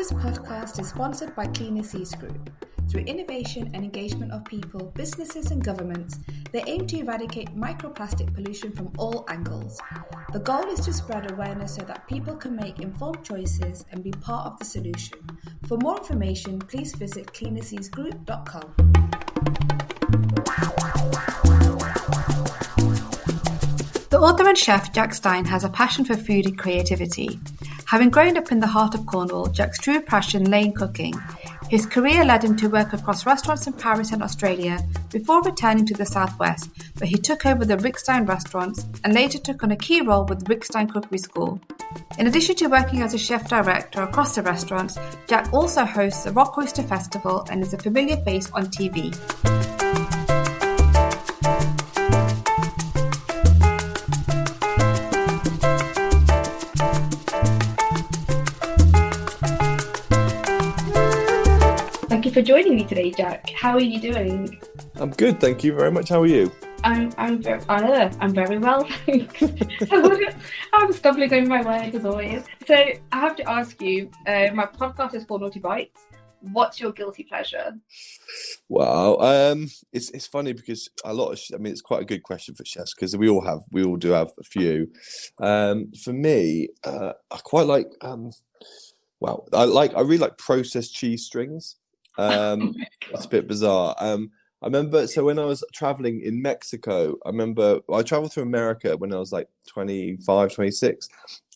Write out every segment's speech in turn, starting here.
This podcast is sponsored by Cleaner Seas Group. Through innovation and engagement of people, businesses, and governments, they aim to eradicate microplastic pollution from all angles. The goal is to spread awareness so that people can make informed choices and be part of the solution. For more information, please visit cleanerseasgroup.com. Author and chef Jack Stein has a passion for food and creativity. Having grown up in the heart of Cornwall, Jack's true passion lay in cooking. His career led him to work across restaurants in Paris and Australia before returning to the southwest, where he took over the Rick Stein restaurants and later took on a key role with Rick Stein Cookery School. In addition to working as a chef director across the restaurants, Jack also hosts the Rock Oyster Festival and is a familiar face on TV. For joining me today, Jack. How are you doing? I'm good, thank you very much. How are you? I'm I'm very uh, I'm very well, thanks. I'm stumbling over my words as always. So I have to ask you. Uh, my podcast is called Naughty Bites. What's your guilty pleasure? Wow, um, it's it's funny because a lot of I mean it's quite a good question for chefs because we all have we all do have a few. Um, for me, uh, I quite like um, well, I like I really like processed cheese strings. Um, it's a bit bizarre. Um, I remember so when I was traveling in Mexico, I remember I traveled through America when I was like 25, 26,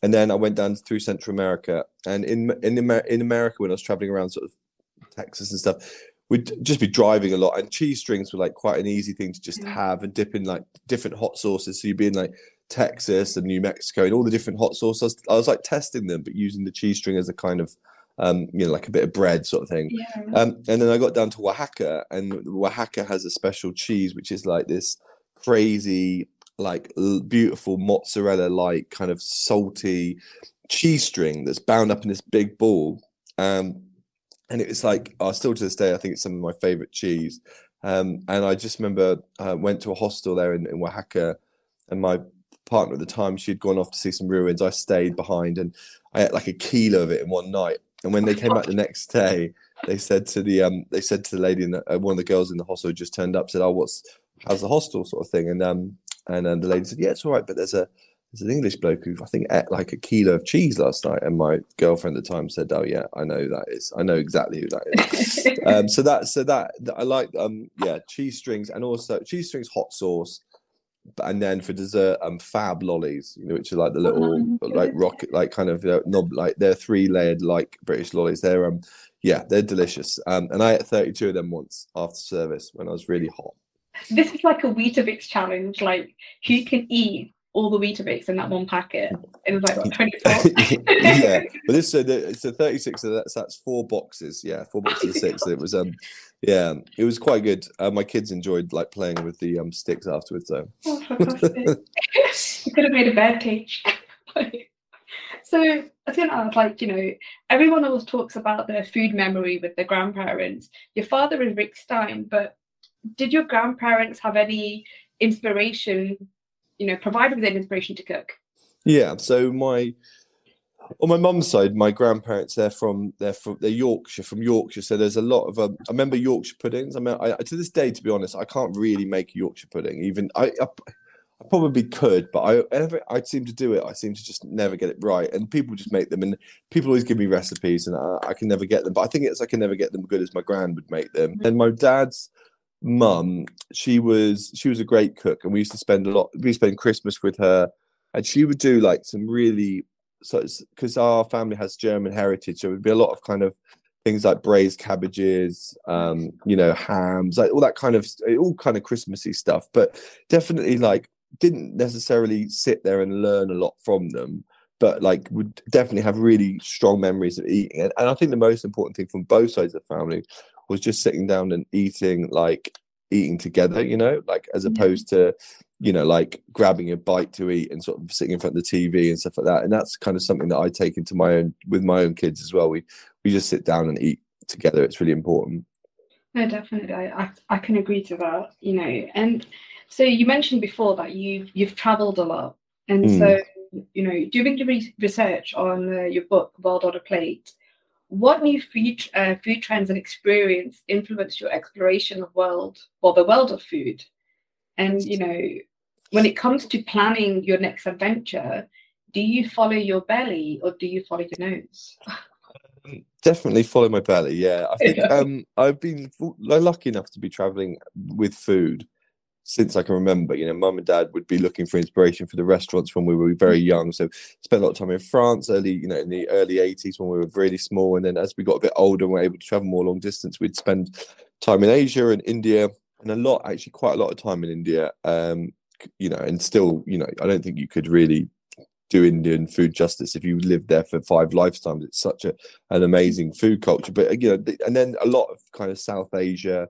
and then I went down through Central America. And in in in America, when I was traveling around sort of Texas and stuff, we'd just be driving a lot, and cheese strings were like quite an easy thing to just have and dip in like different hot sauces. So you'd be in like Texas and New Mexico and all the different hot sauces. I was like testing them, but using the cheese string as a kind of um, you know, like a bit of bread sort of thing. Yeah. Um, and then I got down to Oaxaca, and Oaxaca has a special cheese, which is like this crazy, like l- beautiful mozzarella, like kind of salty cheese string that's bound up in this big ball. Um, and it was like, oh, still to this day, I think it's some of my favorite cheese. Um, and I just remember uh, went to a hostel there in, in Oaxaca, and my partner at the time, she'd gone off to see some ruins. I stayed behind, and I ate like a kilo of it in one night. And when they came back the next day, they said to the um, they said to the lady, in the, uh, one of the girls in the hostel who just turned up, said, "Oh, what's how's the hostel sort of thing?" And um, and um, the lady said, "Yeah, it's all right, but there's a there's an English bloke who I think ate like a kilo of cheese last night." And my girlfriend at the time said, "Oh yeah, I know who that is. I know exactly who that is." um, so that so that, that I like um yeah cheese strings and also cheese strings hot sauce. And then for dessert, um, fab lollies, you know, which are like the little, like rocket, like kind of uh, knob, like they're three layered, like British lollies. They're um, yeah, they're delicious. Um, and I ate 32 of them once after service when I was really hot. This is like a Weetabix challenge. Like who can eat all the Weetabix in that one packet? It was like what, 24. yeah, but this so the, it's a 36. So that's that's four boxes. Yeah, four boxes of six. It was um, yeah, it was quite good. Uh, my kids enjoyed like playing with the um sticks afterwards. So Oh, you could have made a bird cage. so I was going to ask, like, you know, everyone always talks about their food memory with their grandparents. Your father is Rick Stein, but did your grandparents have any inspiration, you know, provided with any inspiration to cook? Yeah, so my on my mum's side, my grandparents they're from they're from they're Yorkshire from Yorkshire. So there's a lot of um, I remember Yorkshire puddings. I mean, I, to this day, to be honest, I can't really make Yorkshire pudding. Even I, I, I probably could, but I ever I seem to do it. I seem to just never get it right. And people just make them, and people always give me recipes, and I, I can never get them. But I think it's I can never get them good as my grand would make them. And my dad's mum, she was she was a great cook, and we used to spend a lot. We spend Christmas with her and she would do like some really so because our family has German heritage, so it would be a lot of kind of things like braised cabbages, um, you know, hams, like all that kind of all kind of Christmassy stuff. But definitely like didn't necessarily sit there and learn a lot from them, but like would definitely have really strong memories of eating. And, and I think the most important thing from both sides of the family was just sitting down and eating like eating together, you know, like as opposed to, you know, like grabbing a bite to eat and sort of sitting in front of the TV and stuff like that. And that's kind of something that I take into my own with my own kids as well. We we just sit down and eat together. It's really important. No, definitely. I, I, can agree to that, you know. And so you mentioned before that you've you've traveled a lot. And mm. so, you know, doing the re- research on uh, your book, World on a Plate, what new food, uh, food trends and experience influence your exploration of world or the world of food? And you know, when it comes to planning your next adventure, do you follow your belly or do you follow your nose? Um, definitely follow my belly. Yeah, I think um, I've been lucky enough to be traveling with food since I can remember, you know, mum and dad would be looking for inspiration for the restaurants when we were very mm. young. So spent a lot of time in France early, you know, in the early 80s when we were really small. And then as we got a bit older and were able to travel more long distance, we'd spend time in Asia and India and a lot, actually quite a lot of time in India. Um, you know, and still, you know, I don't think you could really do Indian food justice if you lived there for five lifetimes. It's such a an amazing food culture. But you know, and then a lot of kind of South Asia,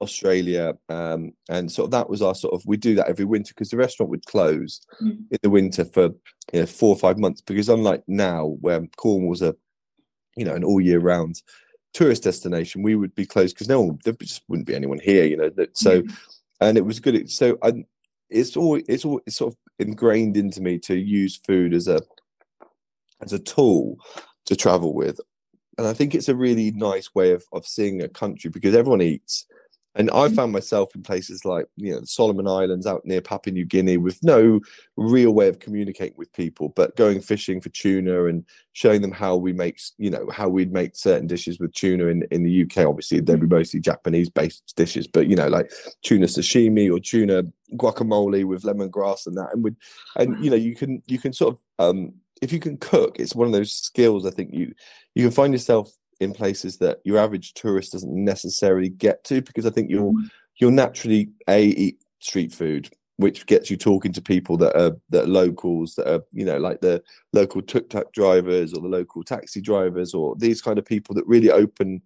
Australia, um, and sort of that was our sort of we do that every winter because the restaurant would close mm. in the winter for you know, four or five months because unlike now where Cornwall's a you know an all year round tourist destination, we would be closed because no one there just wouldn't be anyone here, you know. That, so mm. and it was good. So I, it's all it's all it's sort of ingrained into me to use food as a as a tool to travel with and I think it's a really nice way of, of seeing a country because everyone eats and I mm. found myself in places like, you know, the Solomon Islands out near Papua New Guinea with no real way of communicating with people, but going fishing for tuna and showing them how we make, you know, how we'd make certain dishes with tuna in, in the UK. Obviously, they'd be mm. mostly Japanese based dishes, but, you know, like tuna sashimi or tuna guacamole with lemongrass and that. And would, and, you know, you can, you can sort of, um, if you can cook, it's one of those skills I think you, you can find yourself in places that your average tourist doesn't necessarily get to because I think you'll mm-hmm. you'll naturally a eat street food which gets you talking to people that are that are locals that are you know like the local tuk tuk drivers or the local taxi drivers or these kind of people that really open,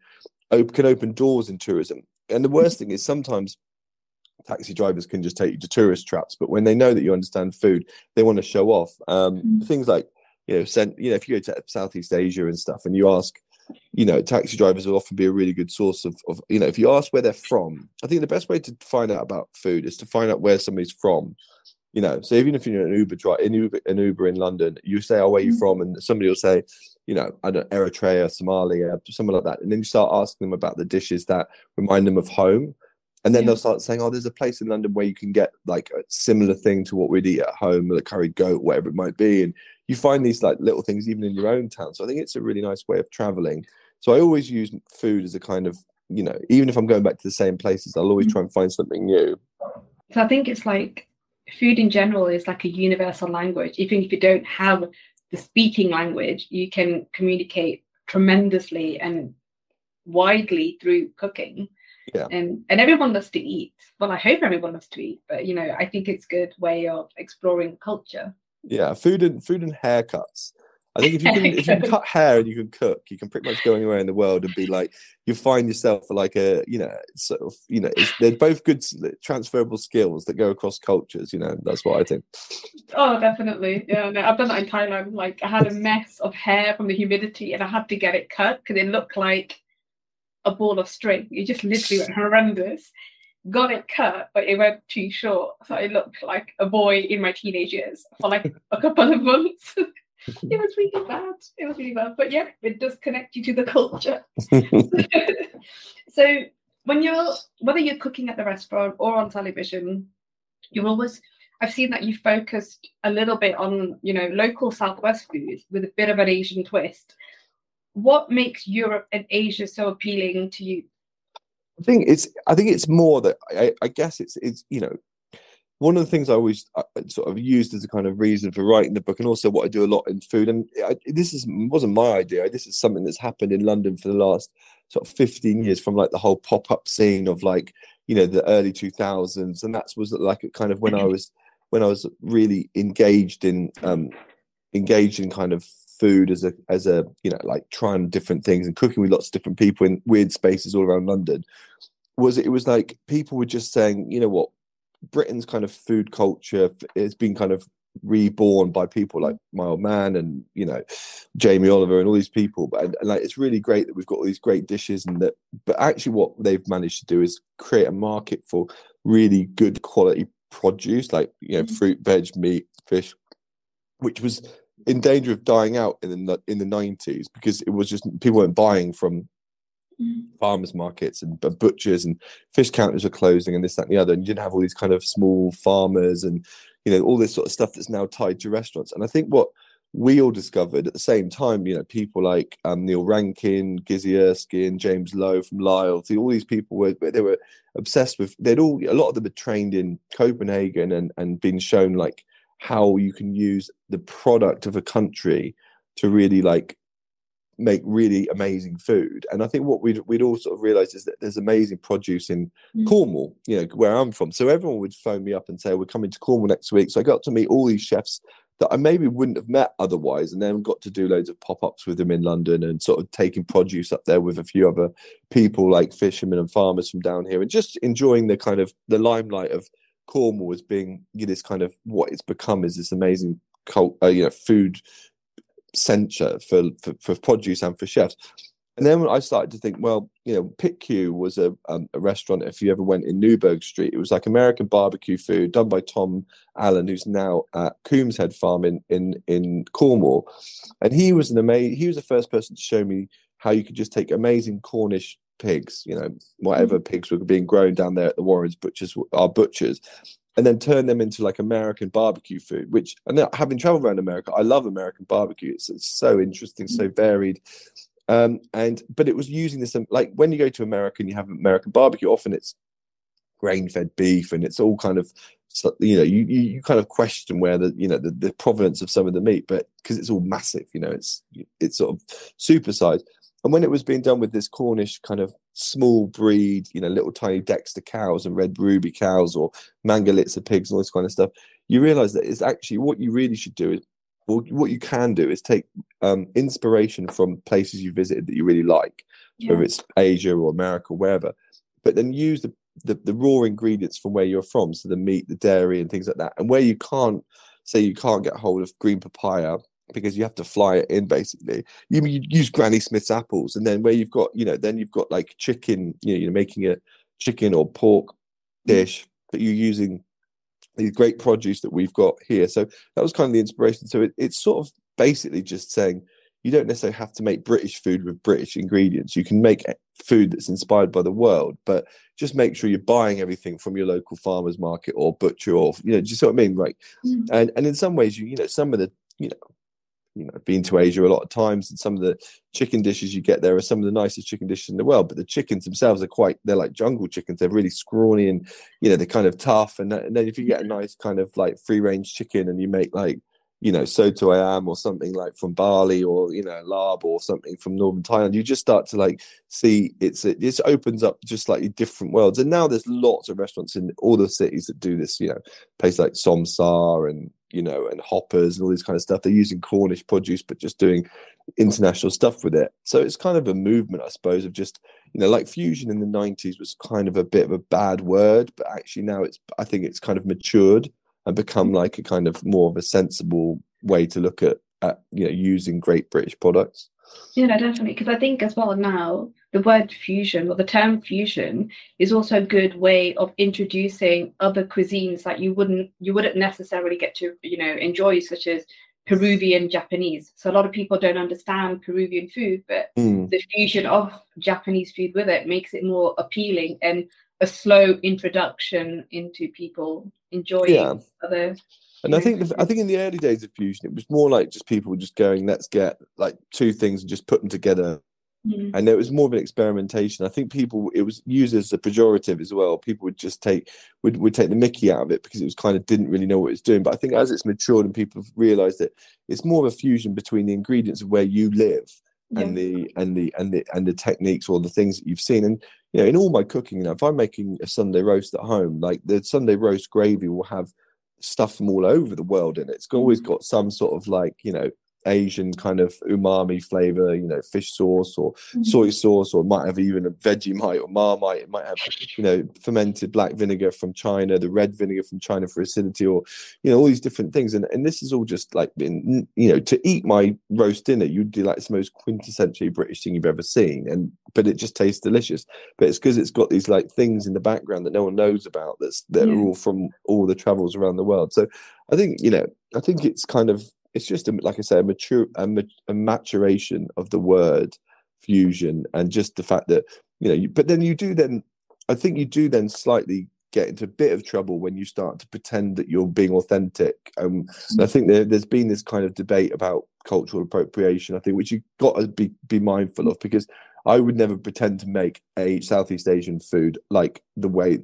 open can open doors in tourism and the worst thing is sometimes taxi drivers can just take you to tourist traps but when they know that you understand food they want to show off um, mm-hmm. things like you know sent you know if you go to southeast asia and stuff and you ask you know, taxi drivers will often be a really good source of, of, you know, if you ask where they're from, I think the best way to find out about food is to find out where somebody's from. You know, so even if you're an Uber driver, in Uber, an Uber in London, you say, "Oh, where are you mm. from?" and somebody will say, "You know, I don't Eritrea, Somalia, something like that," and then you start asking them about the dishes that remind them of home, and then yeah. they'll start saying, "Oh, there's a place in London where you can get like a similar thing to what we'd eat at home, like curried goat, whatever it might be." And you find these like little things even in your own town. So I think it's a really nice way of traveling. So I always use food as a kind of, you know, even if I'm going back to the same places, I'll always mm. try and find something new. So I think it's like food in general is like a universal language. Even if you don't have the speaking language, you can communicate tremendously and widely through cooking. Yeah. And and everyone loves to eat. Well, I hope everyone loves to eat, but you know, I think it's a good way of exploring culture. Yeah, food and food and haircuts. I think if you can if you can cut hair and you can cook, you can pretty much go anywhere in the world and be like you find yourself like a you know sort of you know they're both good transferable skills that go across cultures. You know that's what I think. Oh, definitely. Yeah, no, I've done that in Thailand. Like I had a mess of hair from the humidity, and I had to get it cut because it looked like a ball of string. It just literally went horrendous. Got it cut, but it went too short, so I looked like a boy in my teenage years for like a couple of months. it was really bad. It was really bad. But yeah, it does connect you to the culture. so when you're whether you're cooking at the restaurant or on television, you're always I've seen that you focused a little bit on, you know, local Southwest foods with a bit of an Asian twist. What makes Europe and Asia so appealing to you? I think it's I think it's more that I, I guess it's it's you know one of the things I always uh, sort of used as a kind of reason for writing the book, and also what I do a lot in food, and I, this is wasn't my idea. This is something that's happened in London for the last sort of 15 years, from like the whole pop up scene of like you know the early 2000s, and that was like kind of when I was when I was really engaged in um, engaged in kind of food as a as a you know like trying different things and cooking with lots of different people in weird spaces all around London. Was it was like people were just saying, you know what, Britain's kind of food culture has been kind of reborn by people like my old man and you know Jamie Oliver and all these people but and, and like it's really great that we've got all these great dishes and that but actually what they've managed to do is create a market for really good quality produce like you know mm-hmm. fruit veg meat fish which was in danger of dying out in the in the 90s because it was just people weren't buying from mm. farmers markets and butchers and fish counters were closing and this that and the other and you didn't have all these kind of small farmers and you know all this sort of stuff that's now tied to restaurants and i think what we all discovered at the same time you know people like um, neil rankin Gizzi Erskine james lowe from lyle all these people were they were obsessed with they'd all a lot of them had trained in copenhagen and and been shown like how you can use the product of a country to really like make really amazing food. And I think what we'd we'd all sort of realised is that there's amazing produce in mm. Cornwall, you know, where I'm from. So everyone would phone me up and say, We're coming to Cornwall next week. So I got to meet all these chefs that I maybe wouldn't have met otherwise, and then got to do loads of pop-ups with them in London and sort of taking produce up there with a few other people like fishermen and farmers from down here and just enjoying the kind of the limelight of Cornwall as being you know, this kind of what it's become is this amazing cult, uh, you know, food center for, for, for produce and for chefs. And then I started to think, well, you know, Pitt Cue was a, um, a restaurant. If you ever went in Newburgh Street, it was like American barbecue food done by Tom Adams, who's now at Coombeshead Farm in in in Cornwall. And he was an amazing. He was the first person to show me how you could just take amazing Cornish pigs, you know, whatever mm. pigs were being grown down there at the Warrens butchers, are butchers, and then turn them into like American barbecue food, which and then, having traveled around America, I love American barbecue. It's, it's so interesting, so mm. varied. Um, and but it was using this um, like when you go to America and you have American barbecue, often it's grain-fed beef and it's all kind of you know you, you kind of question where the you know the, the provenance of some of the meat but because it's all massive you know it's it's sort of supersized and when it was being done with this Cornish kind of small breed, you know, little tiny Dexter cows and red ruby cows or Mangalitsa pigs and all this kind of stuff, you realize that it's actually what you really should do is, or what you can do is take um, inspiration from places you visited that you really like, yeah. whether it's Asia or America, or wherever, but then use the, the, the raw ingredients from where you're from, so the meat, the dairy, and things like that. And where you can't, say, you can't get hold of green papaya because you have to fly it in basically. You, you, use Granny Smith's apples, and then where you've got, you know, then you've got like chicken, you know, you're making a chicken or pork dish, but you're using the great produce that we've got here. So that was kind of the inspiration. So it, it's sort of basically just saying you don't necessarily have to make British food with British ingredients. You can make food that's inspired by the world, but just make sure you're buying everything from your local farmers market or butcher or you know, just what I mean, right? Mm. And and in some ways, you you know, some of the you know you know been to Asia a lot of times, and some of the chicken dishes you get there are some of the nicest chicken dishes in the world. But the chickens themselves are quite they're like jungle chickens. They're really scrawny and you know they're kind of tough. And, and then if you get a nice kind of like free range chicken and you make like you know soto ayam or something like from Bali or you know larb or something from northern Thailand, you just start to like see it's it just opens up just slightly different worlds. And now there's lots of restaurants in all the cities that do this. You know, places like Som Saa and you know, and hoppers and all these kind of stuff. They're using Cornish produce, but just doing international stuff with it. So it's kind of a movement, I suppose, of just, you know, like fusion in the 90s was kind of a bit of a bad word, but actually now it's, I think it's kind of matured and become like a kind of more of a sensible way to look at, at you know, using great British products. Yeah, definitely. Because I think as well now, the word fusion or the term fusion is also a good way of introducing other cuisines that you wouldn't you wouldn't necessarily get to you know enjoy, such as Peruvian Japanese. So a lot of people don't understand Peruvian food, but mm. the fusion of Japanese food with it makes it more appealing and a slow introduction into people enjoying yeah. other and I think the, I think in the early days of fusion, it was more like just people just going, let's get like two things and just put them together Mm. And it was more of an experimentation. I think people it was used as a pejorative as well. People would just take would, would take the Mickey out of it because it was kind of didn't really know what it was doing. But I think as it's matured and people have realised that it's more of a fusion between the ingredients of where you live yeah. and the and the and the and the techniques or the things that you've seen. And you know, in all my cooking, you know, if I'm making a Sunday roast at home, like the Sunday roast gravy will have stuff from all over the world in it. It's always mm. got some sort of like, you know, Asian kind of umami flavor, you know, fish sauce or mm-hmm. soy sauce, or might have even a Vegemite or Marmite. It might have, you know, fermented black vinegar from China, the red vinegar from China for acidity, or you know, all these different things. And and this is all just like been, you know, to eat my roast dinner, you'd do like it's the most quintessentially British thing you've ever seen, and but it just tastes delicious. But it's because it's got these like things in the background that no one knows about. That's that yeah. are all from all the travels around the world. So I think you know, I think it's kind of it's just a, like I say, a mature a, a, maturation of the word fusion, and just the fact that you know. You, but then you do then, I think you do then slightly get into a bit of trouble when you start to pretend that you're being authentic. Um, and I think there, has been this kind of debate about cultural appropriation. I think which you've got to be be mindful of because I would never pretend to make a Southeast Asian food like the way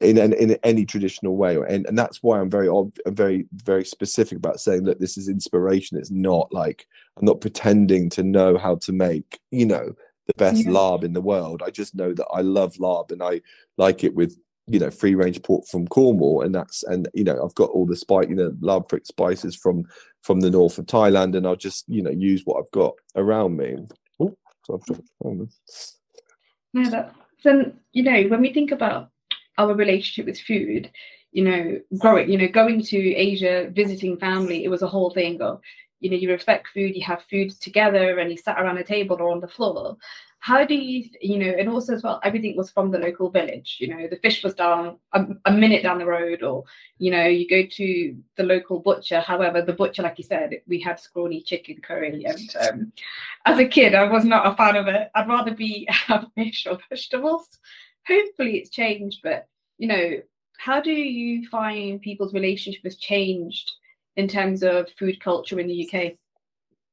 in in, in any traditional way and, and that's why i'm very I'm very very specific about saying that this is inspiration. It's not like i'm not pretending to know how to make you know the best yeah. larb in the world. I just know that i love larb and i like it with you know free range pork from cornwall and that's and you know i've got all the spice you know larb prick spices from from the north of thailand and i'll just you know use what i've got around me. Oh, so yeah that so you know when we think about our relationship with food you know growing you know going to asia visiting family it was a whole thing of you know you respect food you have food together and you sat around a table or on the floor. How do you you know and also as well everything was from the local village you know the fish was down a, a, minute down the road or you know you go to the local butcher. However the butcher like you said we had scrawny chicken curry and um, as a kid i was not a fan of it. I'd rather be have fish or vegetables. Hopefully it's changed, but you know, how do you find people's relationship has changed in terms of food culture in the UK?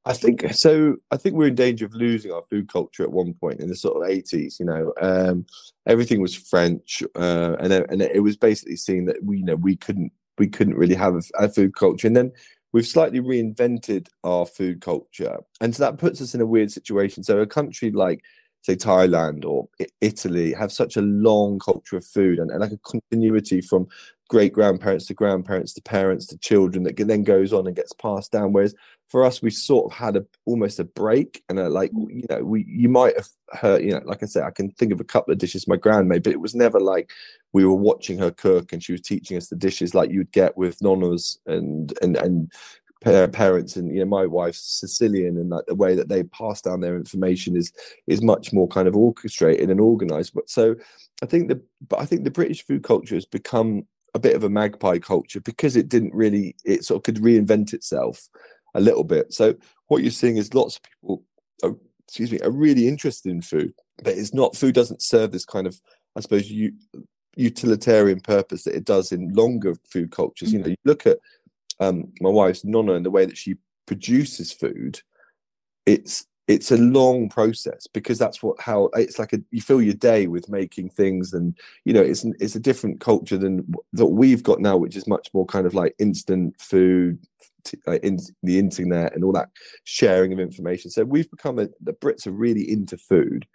I think so. I think we're in danger of losing our food culture at one point in the sort of eighties. You know, um, everything was French, uh, and and it was basically seen that we you know we couldn't we couldn't really have a, a, food culture, and then we've slightly reinvented our food culture, and so that puts us in a weird situation. So a country like say Thailand or Italy have such a long culture of food and, and like a continuity from great grandparents to grandparents to parents to children that then goes on and gets passed down. Whereas for us, we sort of had a almost a break and a, like mm. you know we you might have heard you know like I said I can think of a couple of dishes my grand made, but it was never like we were watching her cook and she was teaching us the dishes like you'd get with nonnas and and and parents and you know my wife's Sicilian and like the way that they pass down their information is is much more kind of orchestrated and organized. But so I think the but I think the British food culture has become a bit of a magpie culture because it didn't really it sort of could reinvent itself a little bit. So what you're seeing is lots of people are, excuse me are really interested in food but it's not food doesn't serve this kind of I suppose you utilitarian purpose that it does in longer food cultures. You mm. know, you look at um, my wife's nonna and the way that she produces food, it's it's a long process because that's what how it's like a you fill your day with making things and you know it's it's a different culture than that we've got now which is much more kind of like instant food uh, in the internet and all that sharing of information. So we've become a, the brits are really into food.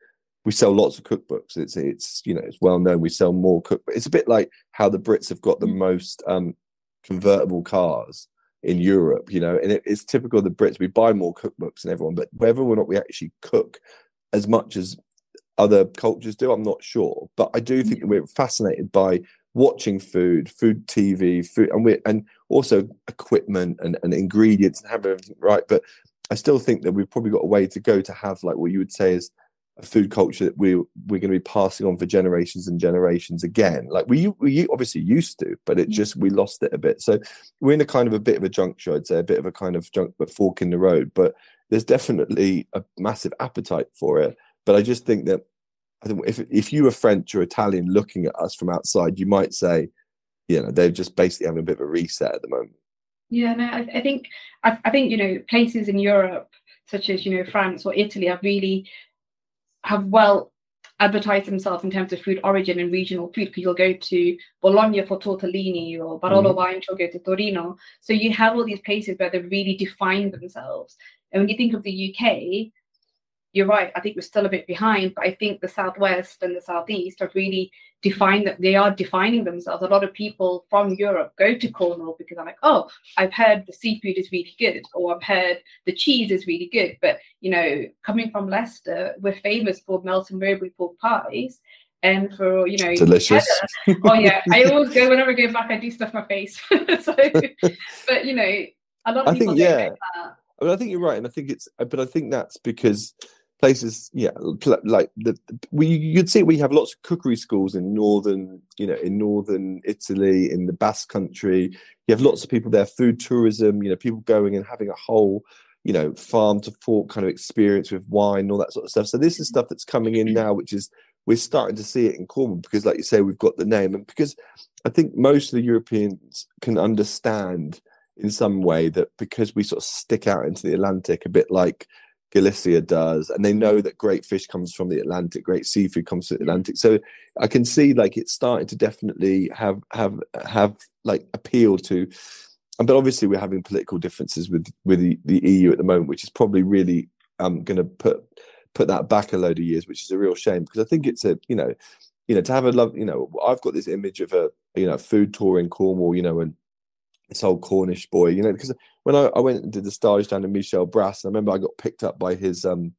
We sell lots of cookbooks. It's it's you know it's well known we sell more cookbooks. It's a bit like how the brits have got the mm. most um convertible cars in Europe, you know, and it, it's typical of the Brits. We buy more cookbooks than everyone, but whether or not we actually cook as much as other cultures do, I'm not sure. But I do think that we're fascinated by watching food, food TV, food, and we and also equipment and, and ingredients and have everything right. But I still think that we've probably got a way to go to have like what you would say is a food culture that we we're going to be passing on for generations and generations again. Like we we obviously used to, but it just we lost it a bit. So we're in a kind of a bit of a juncture, I'd say, a bit of a kind of junk but fork in the road. But there's definitely a massive appetite for it. But I just think that I think if if you were French or Italian looking at us from outside, you might say, you know, they're just basically having a bit of a reset at the moment. Yeah, no, I, I think I, I think you know places in Europe such as you know France or Italy have really have well advertised themselves in terms of food origin and regional food. Because you'll go to Bologna for tortellini or Barolo mm. you'll go to Torino. So you have all these places where they really define themselves. And when you think of the UK, you're right. I think we're still a bit behind, but I think the Southwest and the Southeast have really defined that they are defining themselves. A lot of people from Europe go to Cornwall because I'm like, oh, I've heard the seafood is really good, or I've heard the cheese is really good. But you know, coming from Leicester, we're famous for Melton Mowbray pork pies. And for you know, delicious. Cheddar. Oh yeah, I always go whenever I go back. I do stuff my face. so, but you know, a lot of I people think yeah. I mean, I think you're right, and I think it's, but I think that's because places, yeah, like the, we you'd see we have lots of cookery schools in northern, you know, in northern Italy, in the Basque country. You have lots of people there, food tourism, you know, people going and having a whole, you know, farm to fork kind of experience with wine and all that sort of stuff. So this is stuff that's coming in now, which is we're starting to see it in Cornwall because, like you say, we've got the name, and because I think most of the Europeans can understand in some way that because we sort of stick out into the Atlantic a bit like Galicia does, and they know that great fish comes from the Atlantic, great seafood comes from the Atlantic. So I can see like it's starting to definitely have have have like appeal to. But obviously, we're having political differences with with the, the EU at the moment, which is probably really um, going to put put that back a load of years, which is a real shame because I think it's a you know you know to have a love you know I've got this image of a you know food tour in Cornwall, you know, and this old Cornish boy, you know, because when I, I went and did the stage down to Michel Bras, I remember I got picked up by his um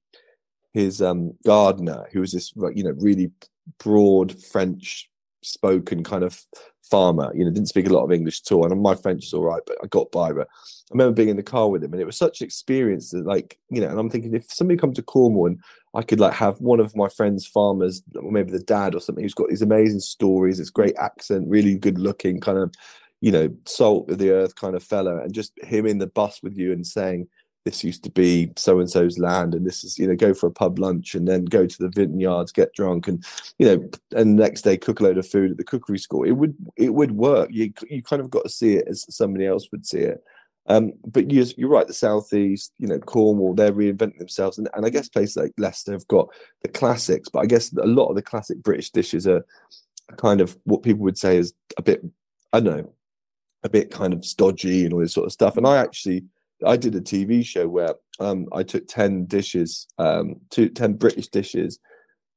his um gardener, who was this you know really broad French spoken kind of farmer. You know, didn't speak a lot of English at all, and my French is all right, but I got by. But I remember being in the car with him, and it was such an experience that, like, you know, and I'm thinking if somebody come to Cornwall and I could like have one of my friends' farmers, or maybe the dad or something, who's got these amazing stories, this great accent, really good looking, kind of you know, salt of the earth kind of fella, and just him in the bus with you and saying, this used to be so and so's land, and this is, you know, go for a pub lunch and then go to the vineyards, get drunk, and you know, and next day cook a load of food at the cookery school. It would it would work. You you kind of got to see it as somebody else would see it. Um, but you're, you're right. The southeast, you know, Cornwall, they're reinventing themselves, and, and I guess places like Leicester have got the classics. But I guess a lot of the classic British dishes are kind of what people would say is a bit, I don't know, a bit kind of stodgy and all this sort of stuff. And I actually I did a TV show where um, I took ten dishes, um, two, 10 British dishes,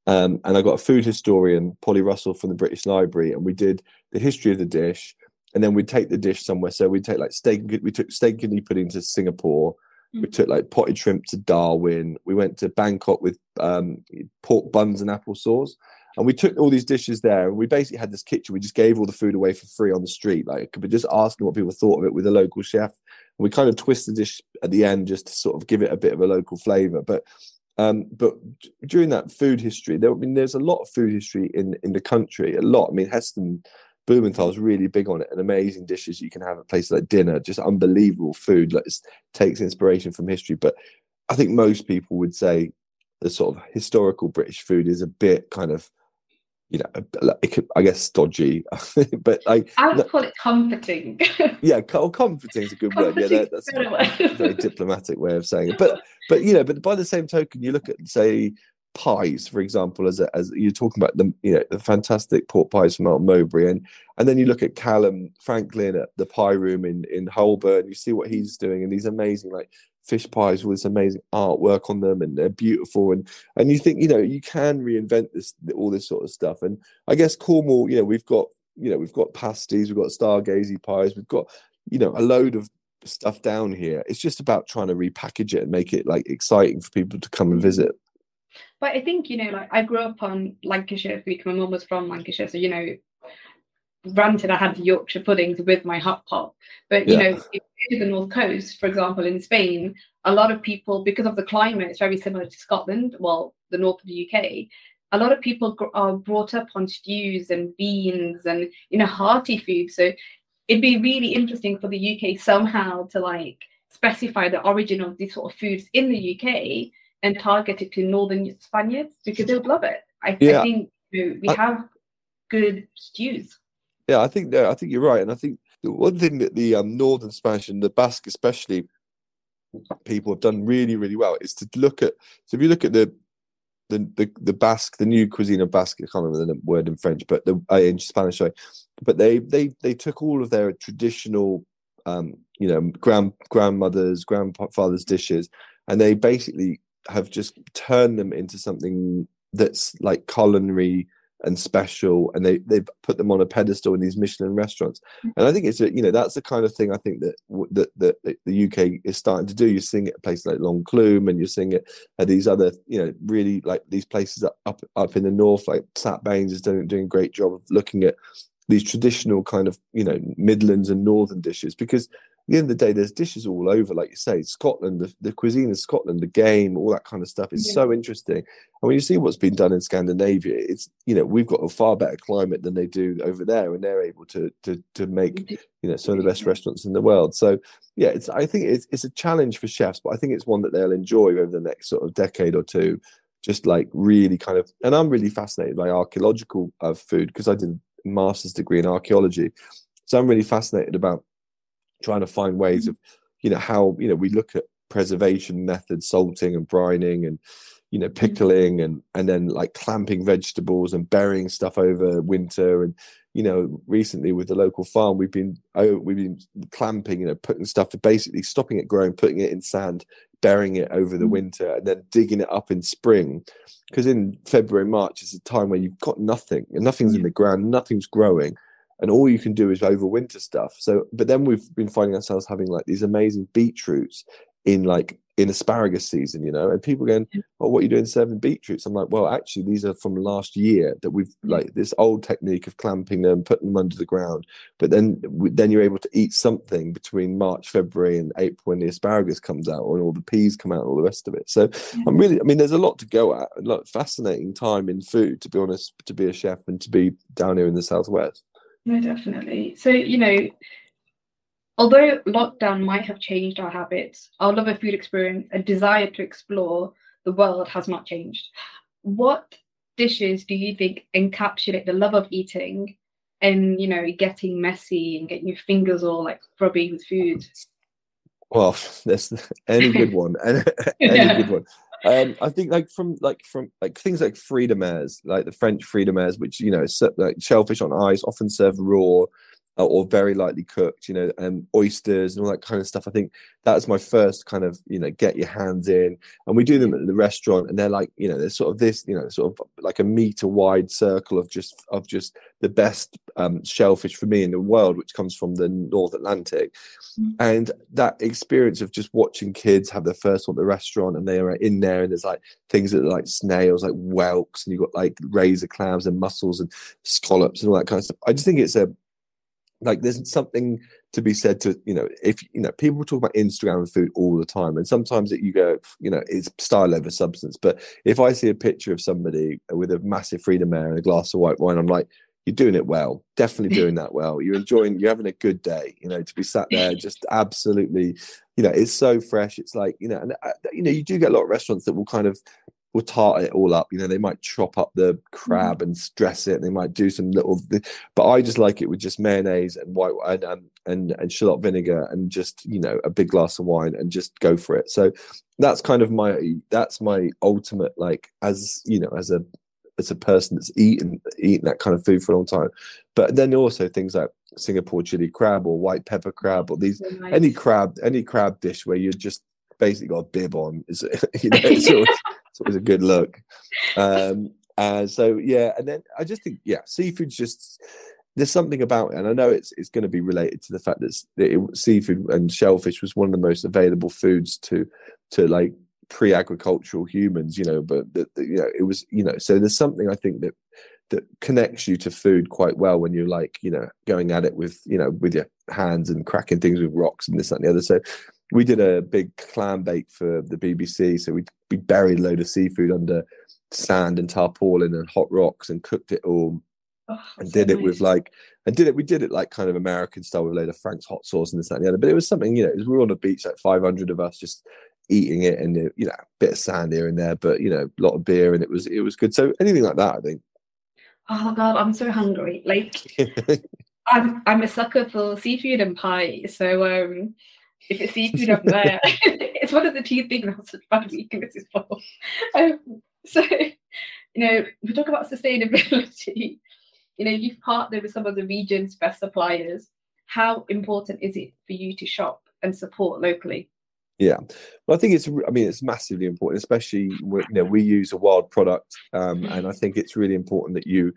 um, and I got a food historian, Polly Russell from the British Library, and we did the history of the dish, and then we'd take the dish somewhere. So we'd take like steak, we took steak and kidney pudding to Singapore. Mm-hmm. We took like potted shrimp to Darwin. We went to Bangkok with um, pork buns and apple sauce. And we took all these dishes there, and we basically had this kitchen. We just gave all the food away for free on the street, like be just asking what people thought of it with a local chef. And we kind of twist the dish at the end just to sort of give it a bit of a local flavour. But um, but during that food history, there I mean, there's a lot of food history in in the country. A lot. I mean, Heston Blumenthal is really big on it, and amazing dishes you can have at places like dinner. Just unbelievable food. Like takes inspiration from history. But I think most people would say the sort of historical British food is a bit kind of you know, could, I guess stodgy, but like I would call it comforting. yeah, well, comforting is a good word. Yeah, that, that's a very diplomatic way of saying it. But but you know, but by the same token, you look at say pies, for example, as a, as you're talking about the you know the fantastic pork pies from Melton Mowbray, and and then you look at Calum Franklin at the pie room in in Holborn. You see what he's doing, and these amazing like fish pies with this amazing artwork on them and they're beautiful and and you think you know you can reinvent this all this sort of stuff and i guess cornwall you know we've got you know we've got pasties we've got stargazy pies we've got you know a load of stuff down here. It's just about trying to repackage it and make it like exciting for people to come and visit. But i think you know like i grew up on lancashire food my mum was from lancashire so you know granted I had the Yorkshire puddings with my hot pot, but you yeah. know, if you the North Coast, for example, in Spain, a lot of people, because of the climate, it's very similar to Scotland, well, the north of the UK. A lot of people are brought up on stews and beans and you know hearty food. So it'd be really interesting for the UK somehow to like specify the origin of these sort of foods in the UK and target it to northern Spaniards because they would love it. I, yeah. I think you know, we have good stews. Yeah, I think I think you're right, and I think the one thing that the um, northern Spanish and the Basque especially people have done really, really well is to look at. So if you look at the the the, the Basque, the new cuisine of Basque, I can't remember the word in French, but the uh, in Spanish, sorry, but they they they took all of their traditional, um, you know, grand grandmothers, grandfathers' dishes, and they basically have just turned them into something that's like culinary and special and they they've put them on a pedestal in these michelin restaurants. And i think it's a, you know that's the kind of thing i think that that, that the uk is starting to do. You're seeing it at places like L'Enclume and you're seeing it at these other you know really like these places up up, up in the north like Sat Bains is doing, doing a great job of looking at these traditional kind of you know midlands and northern dishes because the end of the day, there's dishes all over, like you say, Scotland, the, the cuisine of Scotland, the game, all that kind of stuff is yeah. so interesting. And when you see what's been done in Scandinavia, it's you know we've got a far better climate than they do over there, and they're able to to to make you know some of the best restaurants in the world. So yeah, it's I think it's it's a challenge for chefs, but I think it's one that they'll enjoy over the next sort of decade or two. Just like really kind of, and I'm really fascinated by archaeological uh, food because I did a master's degree in archaeology, so I'm really fascinated about trying to find ways mm-hmm. of, you know, how, you know, we look at preservation methods, salting and brining and, you know, mm-hmm. pickling and, and then like clamping vegetables and burying stuff over winter. And, you know, recently with the local farm, we've been, oh, we've been clamping, you know, putting stuff to basically stopping it growing, putting it in sand, burying it over the mm-hmm. winter and then digging it up in spring. Because in February, March is a time where you've got nothing and nothing's in the ground, nothing's growing and all you can do is overwinter stuff. So, but then we've been finding ourselves having like these amazing beetroots in like in asparagus season, you know, and people going, "Oh, what are you doing serving beetroots?" I'm like, "Well, actually, these are from last year that we've like this old technique of clamping them, putting them under the ground, but then then you're able to eat something between March, February, and April when the asparagus comes out and all the peas come out and all the rest of it. So I'm really, I mean, there's a lot to go at, a lot fascinating time in food, to be honest, to be a chef and to be down here in the southwest. No, definitely. So, you know, although lockdown might have changed our habits, our love of food experience and desire to explore the world has not changed. What dishes do you think encapsulate the love of eating and, you know, getting messy and getting your fingers all like grubby with food? Well, there's any good one, any, yeah. good one. Um, I think like from like from like things like de mer, like the French de mer, which you know like shellfish on ice, often served raw, or very lightly cooked, you know, and oysters and all that kind of stuff. I think that's my first kind of, you know, get your hands in. And we do them at the restaurant, and they're like, you know, there's sort of this, you know, sort of like a meter wide circle of just of just the best um, shellfish for me in the world, which comes from the North Atlantic. Mm-hmm. And that experience of just watching kids have their first one at the restaurant, and they are in there, and there's like things that are like snails, like whelks, and you've got like razor clams and mussels and scallops and all that kind of stuff. I just think it's a like there's something to be said to you know if you know people talk about instagram food all the time and sometimes it, you go you know it's style over substance. But if i see a picture of somebody with a massive fruits de mer and a glass of white wine i'm like you're doing it well. Definitely doing that well. You're enjoying you're having a good day you know to be sat there just absolutely you know it's so fresh. It's like you know and uh, you know you do get a lot of restaurants that will kind of will tart it all up. You know, they might chop up the crab mm. and dress it. And they might do some little, but I just like it with just mayonnaise and white and and and, and shallot vinegar and just you know a big glass of wine and just go for it. So that's kind of my that's my ultimate like as you know as a as a person that's eaten eaten that kind of food for a long time. But then also things like Singapore chili crab or white pepper crab or these any crab any crab dish where you just basically got a bib on is you know it's always, it's always a good look. Um, so yeah, and then I just think yeah, seafood's just there's something about it, and I know it's it's going to be related to the fact that, it, seafood and shellfish was one of the most available foods to to like pre-agricultural humans, you know. But that you know it was you know so there's something I think that that connects you to food quite well when you're like you know going at it with you know with your hands and cracking things with rocks and this that, and the other. So we did a big clam bake for the BBC. So we we buried a load of seafood under sand and tarpaulin and hot rocks and cooked it all. Oh, and did so it nice. with like and did it we did it like kind of American style with a load of Frank's hot sauce and this that and the other. But it was something, you know, was, we were on the beach like 500 of us just eating it and you know a bit of sand here and there, but you know, a lot of beer and it was it was good. So anything like that, I think. Oh god, I'm so hungry. Like I'm I'm a sucker for seafood and pie. So um if it's seafood up there, it's one of the two things that's such bad weaknesses for. Um, so, you know, we talk about sustainability. You know, you've partnered with some of the region's best suppliers. How important is it for you to shop and support locally? Yeah, well, I think it's. I mean, it's massively important, especially you know we use a wild product, um, and I think it's really important that you,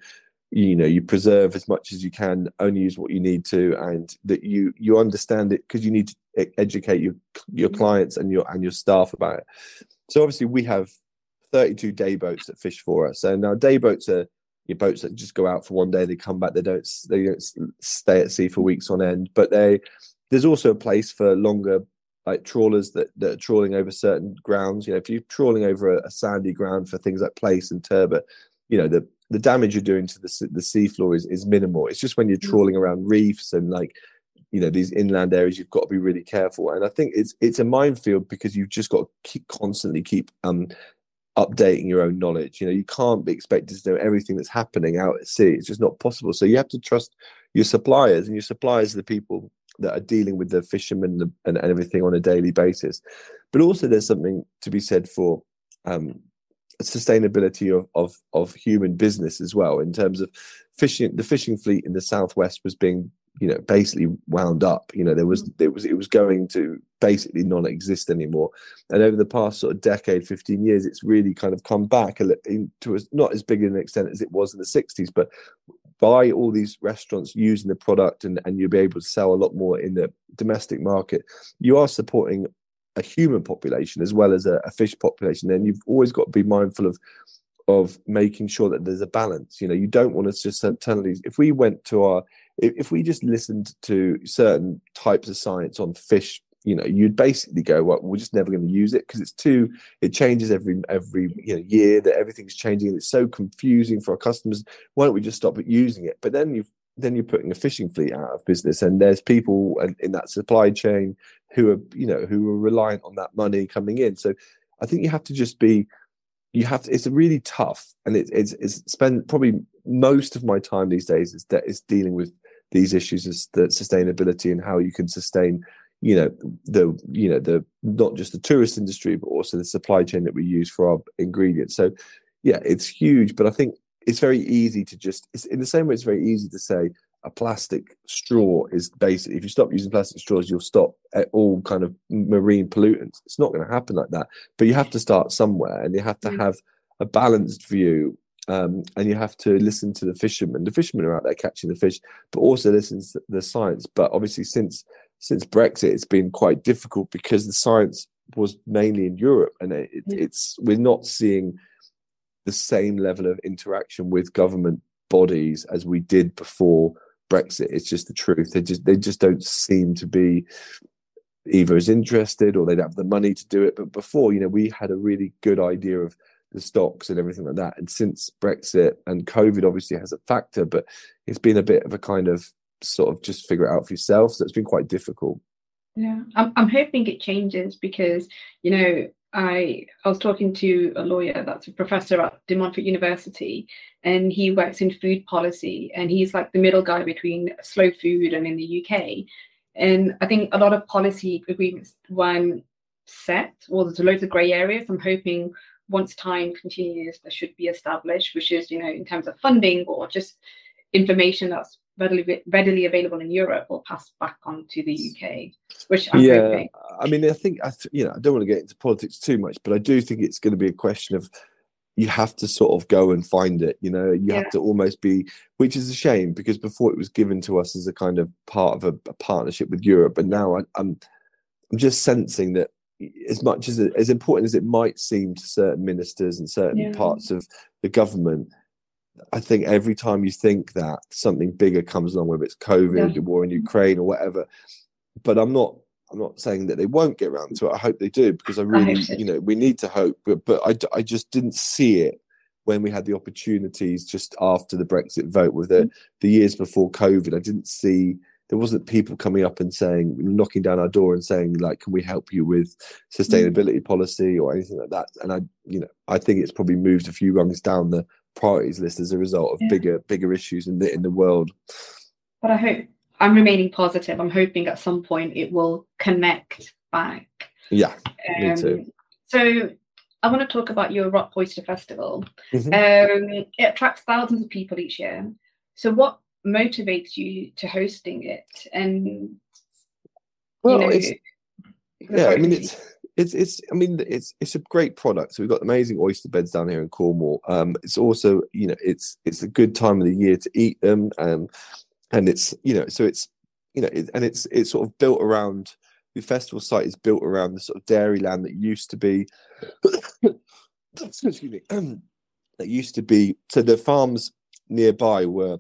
you know, you preserve as much as you can, only use what you need to, and that you you understand it because you need to educate your your mm-hmm. clients and your and your staff about it. So obviously, we have 32 day boats that fish for us, and now day boats are your boats that just go out for one day, they come back, they don't they don't stay at sea for weeks on end, but they there's also a place for longer like trawlers that, that are trawling over certain grounds. You know, if you're trawling over a, a sandy ground for things like plaice and turbot, you know, the the damage you're doing to the the seafloor is, is minimal. It's just when you're mm. trawling around reefs and like you know these inland areas you've got to be really careful and i think it's it's a minefield because you've just got to keep constantly keep um updating your own knowledge you know you can't be expected to know everything that's happening out at sea it's just not possible so you have to trust your suppliers and your suppliers are the people that are dealing with the fishermen and, and, and everything on a daily basis. But also, there's something to be said for um, sustainability of, of of human business as well. In terms of fishing, the fishing fleet in the southwest was being you know basically wound up. You know there was mm-hmm. it was it was going to basically non-exist anymore. And over the past sort of decade 15 years it's really kind of come back a little to a, not as big an extent as it was in the 60s but buy all these restaurants using the product and, and you'll be able to sell a lot more in the domestic market, you are supporting a human population as well as a, a fish population. then you've always got to be mindful of of making sure that there's a balance. You know, you don't want to just these. If we went to our, if, if we just listened to certain types of science on fish you know you'd basically go well we're just never going to use it because it's too it changes every every you know, year that everything's changing and it's so confusing for our customers why don't we just stop using it but then you've then you're putting a fishing fleet out of business and there's people in that supply chain who are you know who are reliant on that money coming in. So i think you have to just be you have to, it's really tough. And it, it's it's spend probably most of my time these days is, is dealing with these issues as the sustainability and how you can sustain you know the you know the not just the tourist industry but also the supply chain that we use for our ingredients. So yeah it's huge but i think it's very easy to just it's in the same way it's very easy to say a plastic straw is basically if you stop using plastic straws you'll stop all kind of marine pollutants. It's not going to happen like that but you have to start somewhere and you have to mm. have a balanced view um, and you have to listen to the fishermen. The fishermen are out there catching the fish but also listen to the science. But obviously since since Brexit, it's been quite difficult because the science was mainly in Europe, and it, it's we're not seeing the same level of interaction with government bodies as we did before Brexit. It's just the truth. They just they just don't seem to be either as interested or they'd have the money to do it. But before, you know, we had a really good idea of the stocks and everything like that. And since Brexit and COVID obviously has a factor, but it's been a bit of a kind of sort of just figure it out for yourself. So it's been quite difficult. Yeah, I'm, I'm hoping it changes because, you know, I I was talking to a lawyer that's a professor at De Montfort University, and he works in food policy, and he's like the middle guy between slow food and in the UK. And I think a lot of policy agreements weren't set, or there's loads of grey areas. I'm hoping once time continues, there should be established, which is you know in terms of funding or just information that's readily readily available in Europe will pass back on to the UK, which I'm yeah, hoping. I mean, I think I th- you know I don't want to get into politics too much, but I do think it's going to be a question of you have to sort of go and find it. You know, you yeah. have to almost be, which is a shame because before it was given to us as a kind of part of a, a partnership with Europe, and now I, I'm I'm just sensing that as much as as important as it might seem to certain ministers and certain yeah. parts of the government I think every time you think that something bigger comes along, whether it's COVID, yeah. war in Ukraine, or whatever. But I'm not. I'm not saying that they won't get around to it. I hope they do because I really, I you know, we need to hope. But but I, I just didn't see it when we had the opportunities just after the Brexit vote with the mm-hmm. the years before COVID. I didn't see there wasn't people coming up and saying knocking down our door and saying like can we help you with sustainability mm-hmm. policy or anything like that and i you know i think it's probably moved a few rungs down the priorities list as a result of yeah. bigger bigger issues in the in the world. But I hope I'm remaining positive. I'm hoping at some point it will connect back. Yeah, me too. Um, so I want to talk about your Rock Oyster Festival. Mhm. Um, it attracts thousands of people each year. So what motivates you to hosting it? And Well, you know, it's yeah, I mean it's it's it's I mean it's it's a great product. So we've got amazing oyster beds down here in Cornwall. Um, it's also you know it's it's a good time of the year to eat them, um, and it's you know so it's you know it, and it's it's sort of built around the festival site is built around the sort of dairy land that used to be. excuse me, that used to be so the farms nearby were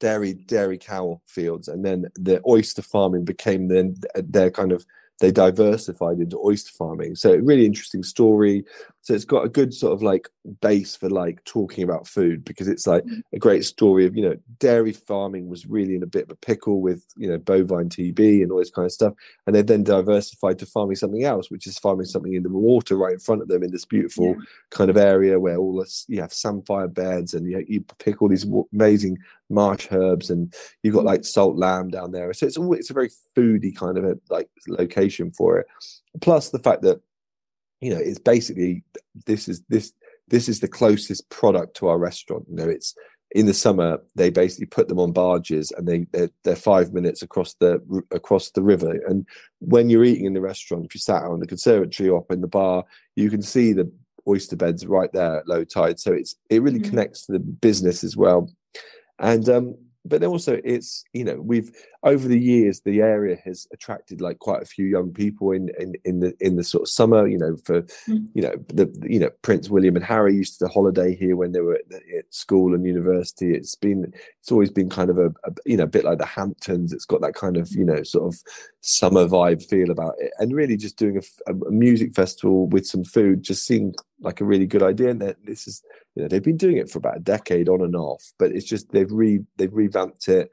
dairy dairy cow fields and then the oyster farming became then their kind of they diversified into oyster farming. So really interesting story so it's got a good sort of like base for like talking about food because it's like a great story of you know dairy farming was really in a bit of a pickle with you know bovine tb and all this kind of stuff. And they then diversified to farming something else which is farming something in the water right in front of them in this beautiful kind of area where all this you have samphire beds and you, you pick all these amazing marsh herbs and you've got like salt lamb down there. So it's all it's a very foody kind of a, like location for it. Plus the fact that you know it's basically this is this this is the closest product to our restaurant. You know it's in the summer they basically put them on barges and they they're, they're five minutes across the across the river. And when you're eating in the restaurant if you sat on the conservatory or up in the bar you can see the oyster beds right there at low tide. So it's it really Mhm. connects to the business as well. And um but then also it's you know we've over the years the area has attracted like quite a few young people in in, in the in the sort of summer you know for Mm. you know the you know prince william and harry used to holiday here when they were at, at school and university. It's been it's always been kind of a, a you know a bit like the hamptons. It's got that kind of you know sort of summer vibe feel about it. And really just doing a music festival with some food just seemed like a really good idea. And this is you know they've been doing it for about a decade on and off but it's just they've re they've revamped it.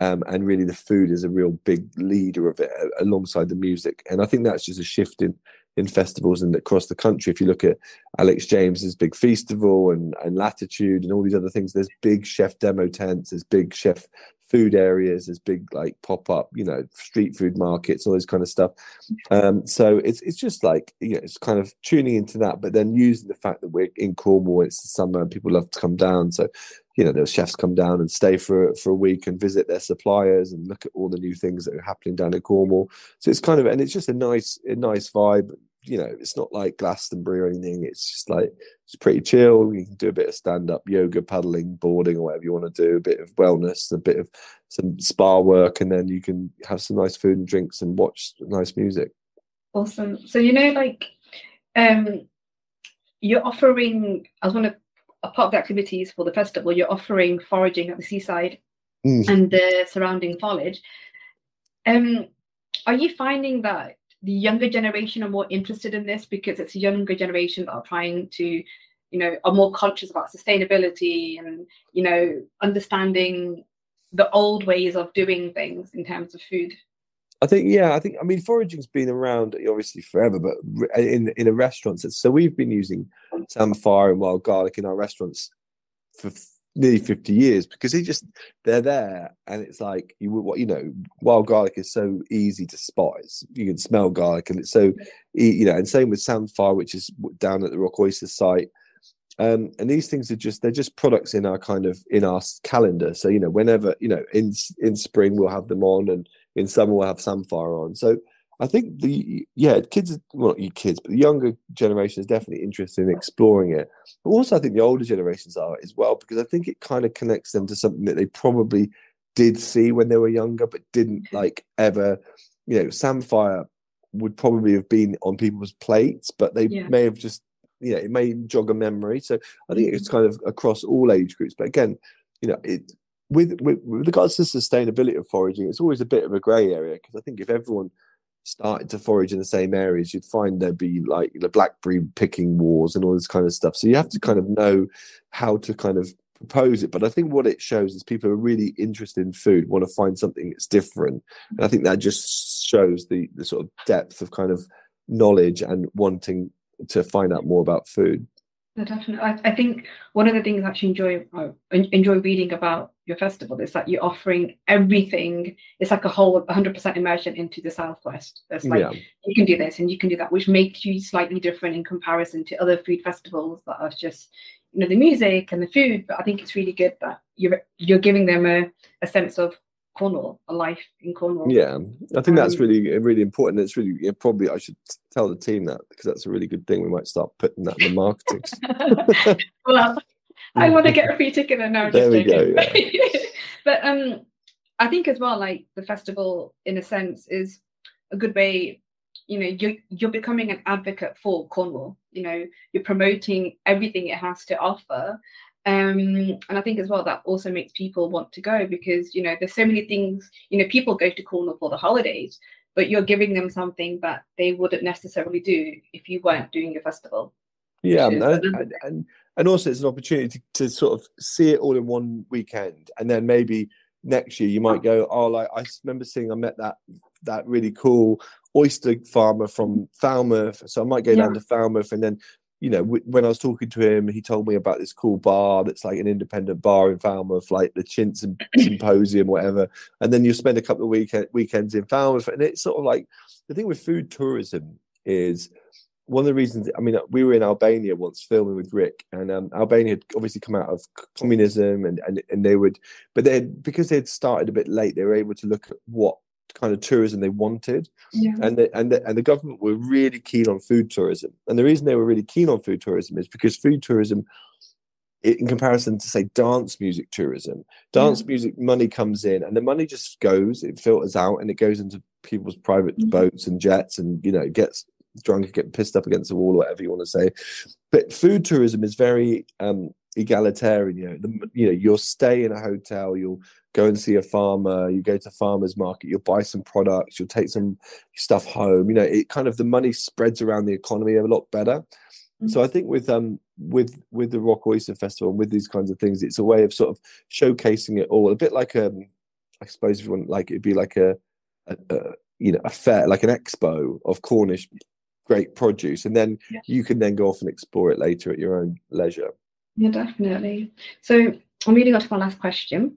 Um, and really the food is a real big leader of it uh, alongside the music. And i think that's just a shift in in festivals and across the country. If you look at alex james's big festival and and latitude and all these other things there's big chef demo tents there's big chef food areas there's big like pop-up you know street food markets all this kind of stuff um, so it's it's just like you know, it's kind of tuning into that, but then using the fact that we're in Cornwall, it's the summer, and people love to come down. So, you know, those chefs come down and stay for for a week and visit their suppliers and look at all the new things that are happening down in Cornwall. So it's kind of and it's just a nice a nice vibe. You know, it's not like Glastonbury or anything. It's just like it's pretty chill. You can do a bit of stand up, yoga, paddling, boarding, or whatever you want to do. A bit of wellness, a bit of some spa work, and then you can have some nice food and drinks and watch nice music. Awesome. So you know, like, um, you're offering as one of a part of the activities for the festival. You're offering foraging at the seaside Mm. and the surrounding foliage. Um, are you finding that the younger generation are more interested in this because it's a younger generation that are trying to, you know, are more conscious about sustainability and you know understanding the old ways of doing things in terms of food? I think, yeah, I think, I mean, foraging's been around obviously forever, but in in a restaurant. So we've been using samphire and wild garlic in our restaurants for nearly 50 years because they just, they're there. And it's like, you what you know, wild garlic is so easy to spot. It's, you can smell garlic and it's so, you know, and same with samphire, which is down at the Rock Oyster site. Um, and these things are just they're just products in our kind of in our calendar. So you know, whenever you know in in spring we'll have them on, and in summer we'll have samphire on. So I think the yeah kids, well not you kids, but the younger generation is definitely interested in exploring it. But also I think the older generations are as well because I think it kind of connects them to something that they probably did see when they were younger, but didn't mm-hmm. like ever. You know, samphire would probably have been on people's plates, but they Yeah. may have just you know it may jog a memory. So I think it's mm-hmm. kind of across all age groups. But again, you know, it with with, with regards to sustainability of foraging, it's always a bit of a grey area because I think if everyone started to forage in the same areas, you'd find there'd be like the blackberry picking wars and all this kind of stuff. So you have to kind of know how to kind of propose it. But I think what it shows is people are really interested in food, want to find something that's different. And I think that just shows the the sort of depth of kind of knowledge and wanting to find out more about food. No, definitely. I, I think one of the things I actually enjoy uh, enjoy reading about your festival is that you're offering everything. It's like a whole 100% immersion into the Southwest. It's like yeah. you can do this and you can do that, which makes you slightly different in comparison to other food festivals that are just you know the music and the food. But I think it's really good that you're you're giving them a, a sense of Cornwall, a life in Cornwall. Yeah, I think that's um, really really important. It's really yeah, probably I should tell the team that because that's a really good thing. We might start putting that in the marketing. well, I want to get a free ticket and now. There we joking. go. Yeah. but um, I think as well, like the festival, in a sense, is a good way. You know, you're you're becoming an advocate for Cornwall. You know, you're promoting everything it has to offer, um, and I think as well that also makes people want to go because you know there's so many things. You know, people go to Cornwall for the holidays, but you're giving them something that they wouldn't necessarily do if you weren't doing a festival. Yeah, and, and, and also it's an opportunity to, to sort of see it all in one weekend, and then maybe next year you might go, oh, like I remember seeing I met that that really cool oyster farmer from Falmouth, so I might go yeah. down to Falmouth, and then you know, when I was talking to him, he told me about this cool bar that's like an independent bar in Falmouth, like the Chintz Symposium, whatever. And then you spend a couple of weekend, weekends in Falmouth, and it's sort of like the thing with food tourism is one of the reasons. I mean, we were in Albania once filming with Rick, and um, Albania had obviously come out of communism, and and and they would, but they because they had started a bit late, they were able to look at what kind of tourism they wanted. Yeah. And the, and the, and the government were really keen on food tourism. And the reason they were really keen on food tourism is because food tourism in comparison to say dance music tourism dance yeah. music money comes in and the money just goes it filters out and it goes into people's private mm-hmm. boats and jets and you know gets drunk and get pissed up against the wall or whatever you want to say but food tourism is very um egalitarian you know the, you know you'll stay in a hotel you'll go and see a farmer you go to farmers market you'll buy some products you'll take some stuff home you know it kind of the money spreads around the economy a lot better mm-hmm. so i think with um with with the rock oyster festival and with these kinds of things it's a way of sort of showcasing it all a bit like um i suppose if you want like it'd be like a, a, a you know a fair like an expo of cornish great produce and then yeah. you can then go off and explore it later at your own leisure yeah definitely so i'm moving on to my last question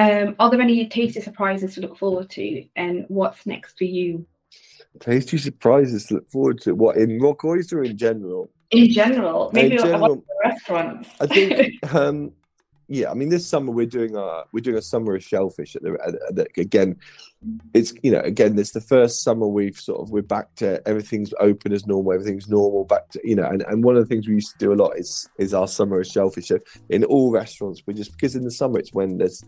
um, are there any tasty surprises to look forward to, and what's next for you? Tasty surprises to look forward to. What in Rock Oyster in general? In general, maybe in general, restaurants. I think um, yeah, I mean, this summer we're doing a we're doing a summer of shellfish at the, at the, again. It's you know again, it's the first summer we've sort of we're back to everything's open as normal, everything's normal back to you know, and, and one of the things we used to do a lot is is our summer of shellfish. So in all restaurants, we just because in the summer it's when there's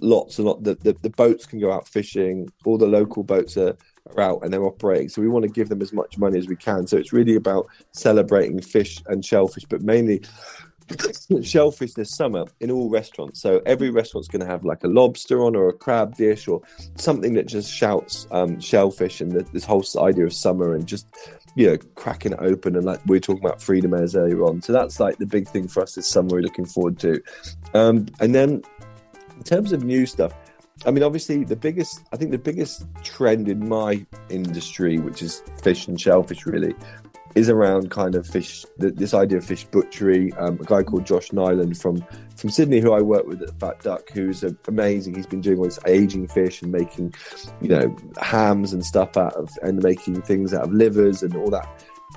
lots and lot the, the, the boats can go out fishing, all the local boats are are out and they're operating. So we want to give them as much money as we can. So it's really about celebrating fish and shellfish, but mainly shellfish this summer in all restaurants. So every restaurant's going to have like a lobster on or a crab dish or something that just shouts um, shellfish and the, this whole idea of summer and just you know cracking it open and like we are talking about freedom as earlier on. So that's like the big thing for us this summer. We're looking forward to. Um, and then in terms of new stuff. I mean, obviously, the biggest, I think the biggest trend in my industry, which is fish and shellfish, really, is around kind of fish, this idea of fish butchery. Um, a guy called Josh Niland from from Sydney, who I work with at Fat Duck, who's amazing. He's been doing all this aging fish and making, you know, hams and stuff out of, and making things out of livers and all that.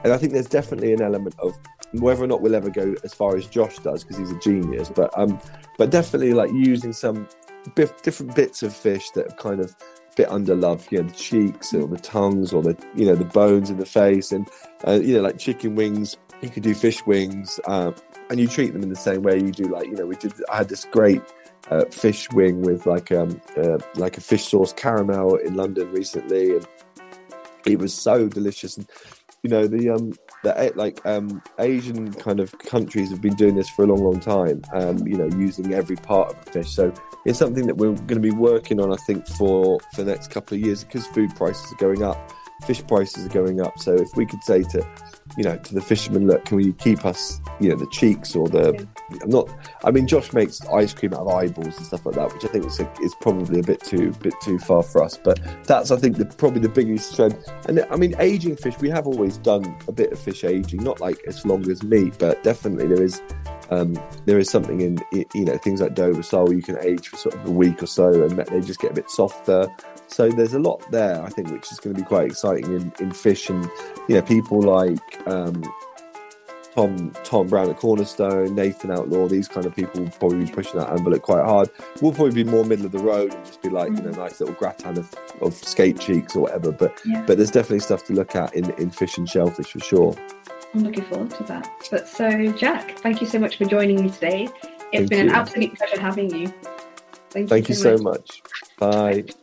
And I think there's definitely an element of whether or not we'll ever go as far as Josh does because he's a genius, but um, but definitely like using some different bits of fish that are kind of bit underloved, you know, the cheeks or the tongues or the, you know, the bones in the face. And, uh, you know, like chicken wings, you could do fish wings um, and you treat them in the same way you do, like, you know, we did, I had this great uh, fish wing with like, um, uh, like a fish sauce caramel in London recently. And it was so delicious. And, you know, the, um, the like um, Asian kind of countries have been doing this for a long, long time. Um, you know, using every part of the fish. So it's something that we're going to be working on, I think, for for the next couple of years because food prices are going up, fish prices are going up. So if we could say to, you know, to the fishermen, look, can we keep us, you know, the cheeks or the I'm not. I mean, Josh makes ice cream out of eyeballs and stuff like that, which I think is, a, is probably a bit too bit too far for us. But that's I think the, probably the biggest trend. And I mean, aging fish. We have always done a bit of fish aging, not like as long as meat, but definitely there is. Um, there is something in you know things like Dover sole you can age for sort of a week or so and they just get a bit softer. So there's a lot there I think which is going to be quite exciting in, in fish and you know people like um, Tom Tom Brown at Cornerstone, Nathan Outlaw, these kind of people will probably be pushing that envelope quite hard. We'll probably be more middle of the road and just be like, mm. you know, mm. nice little gratin of, of skate cheeks or whatever. But yeah. but there's definitely stuff to look at in, in fish and shellfish for sure. I'm looking forward to that. But so Jack, thank you so much for joining me today. It's thank been you. an absolute pleasure having you. Thank, thank you, so, you much. so much. Bye.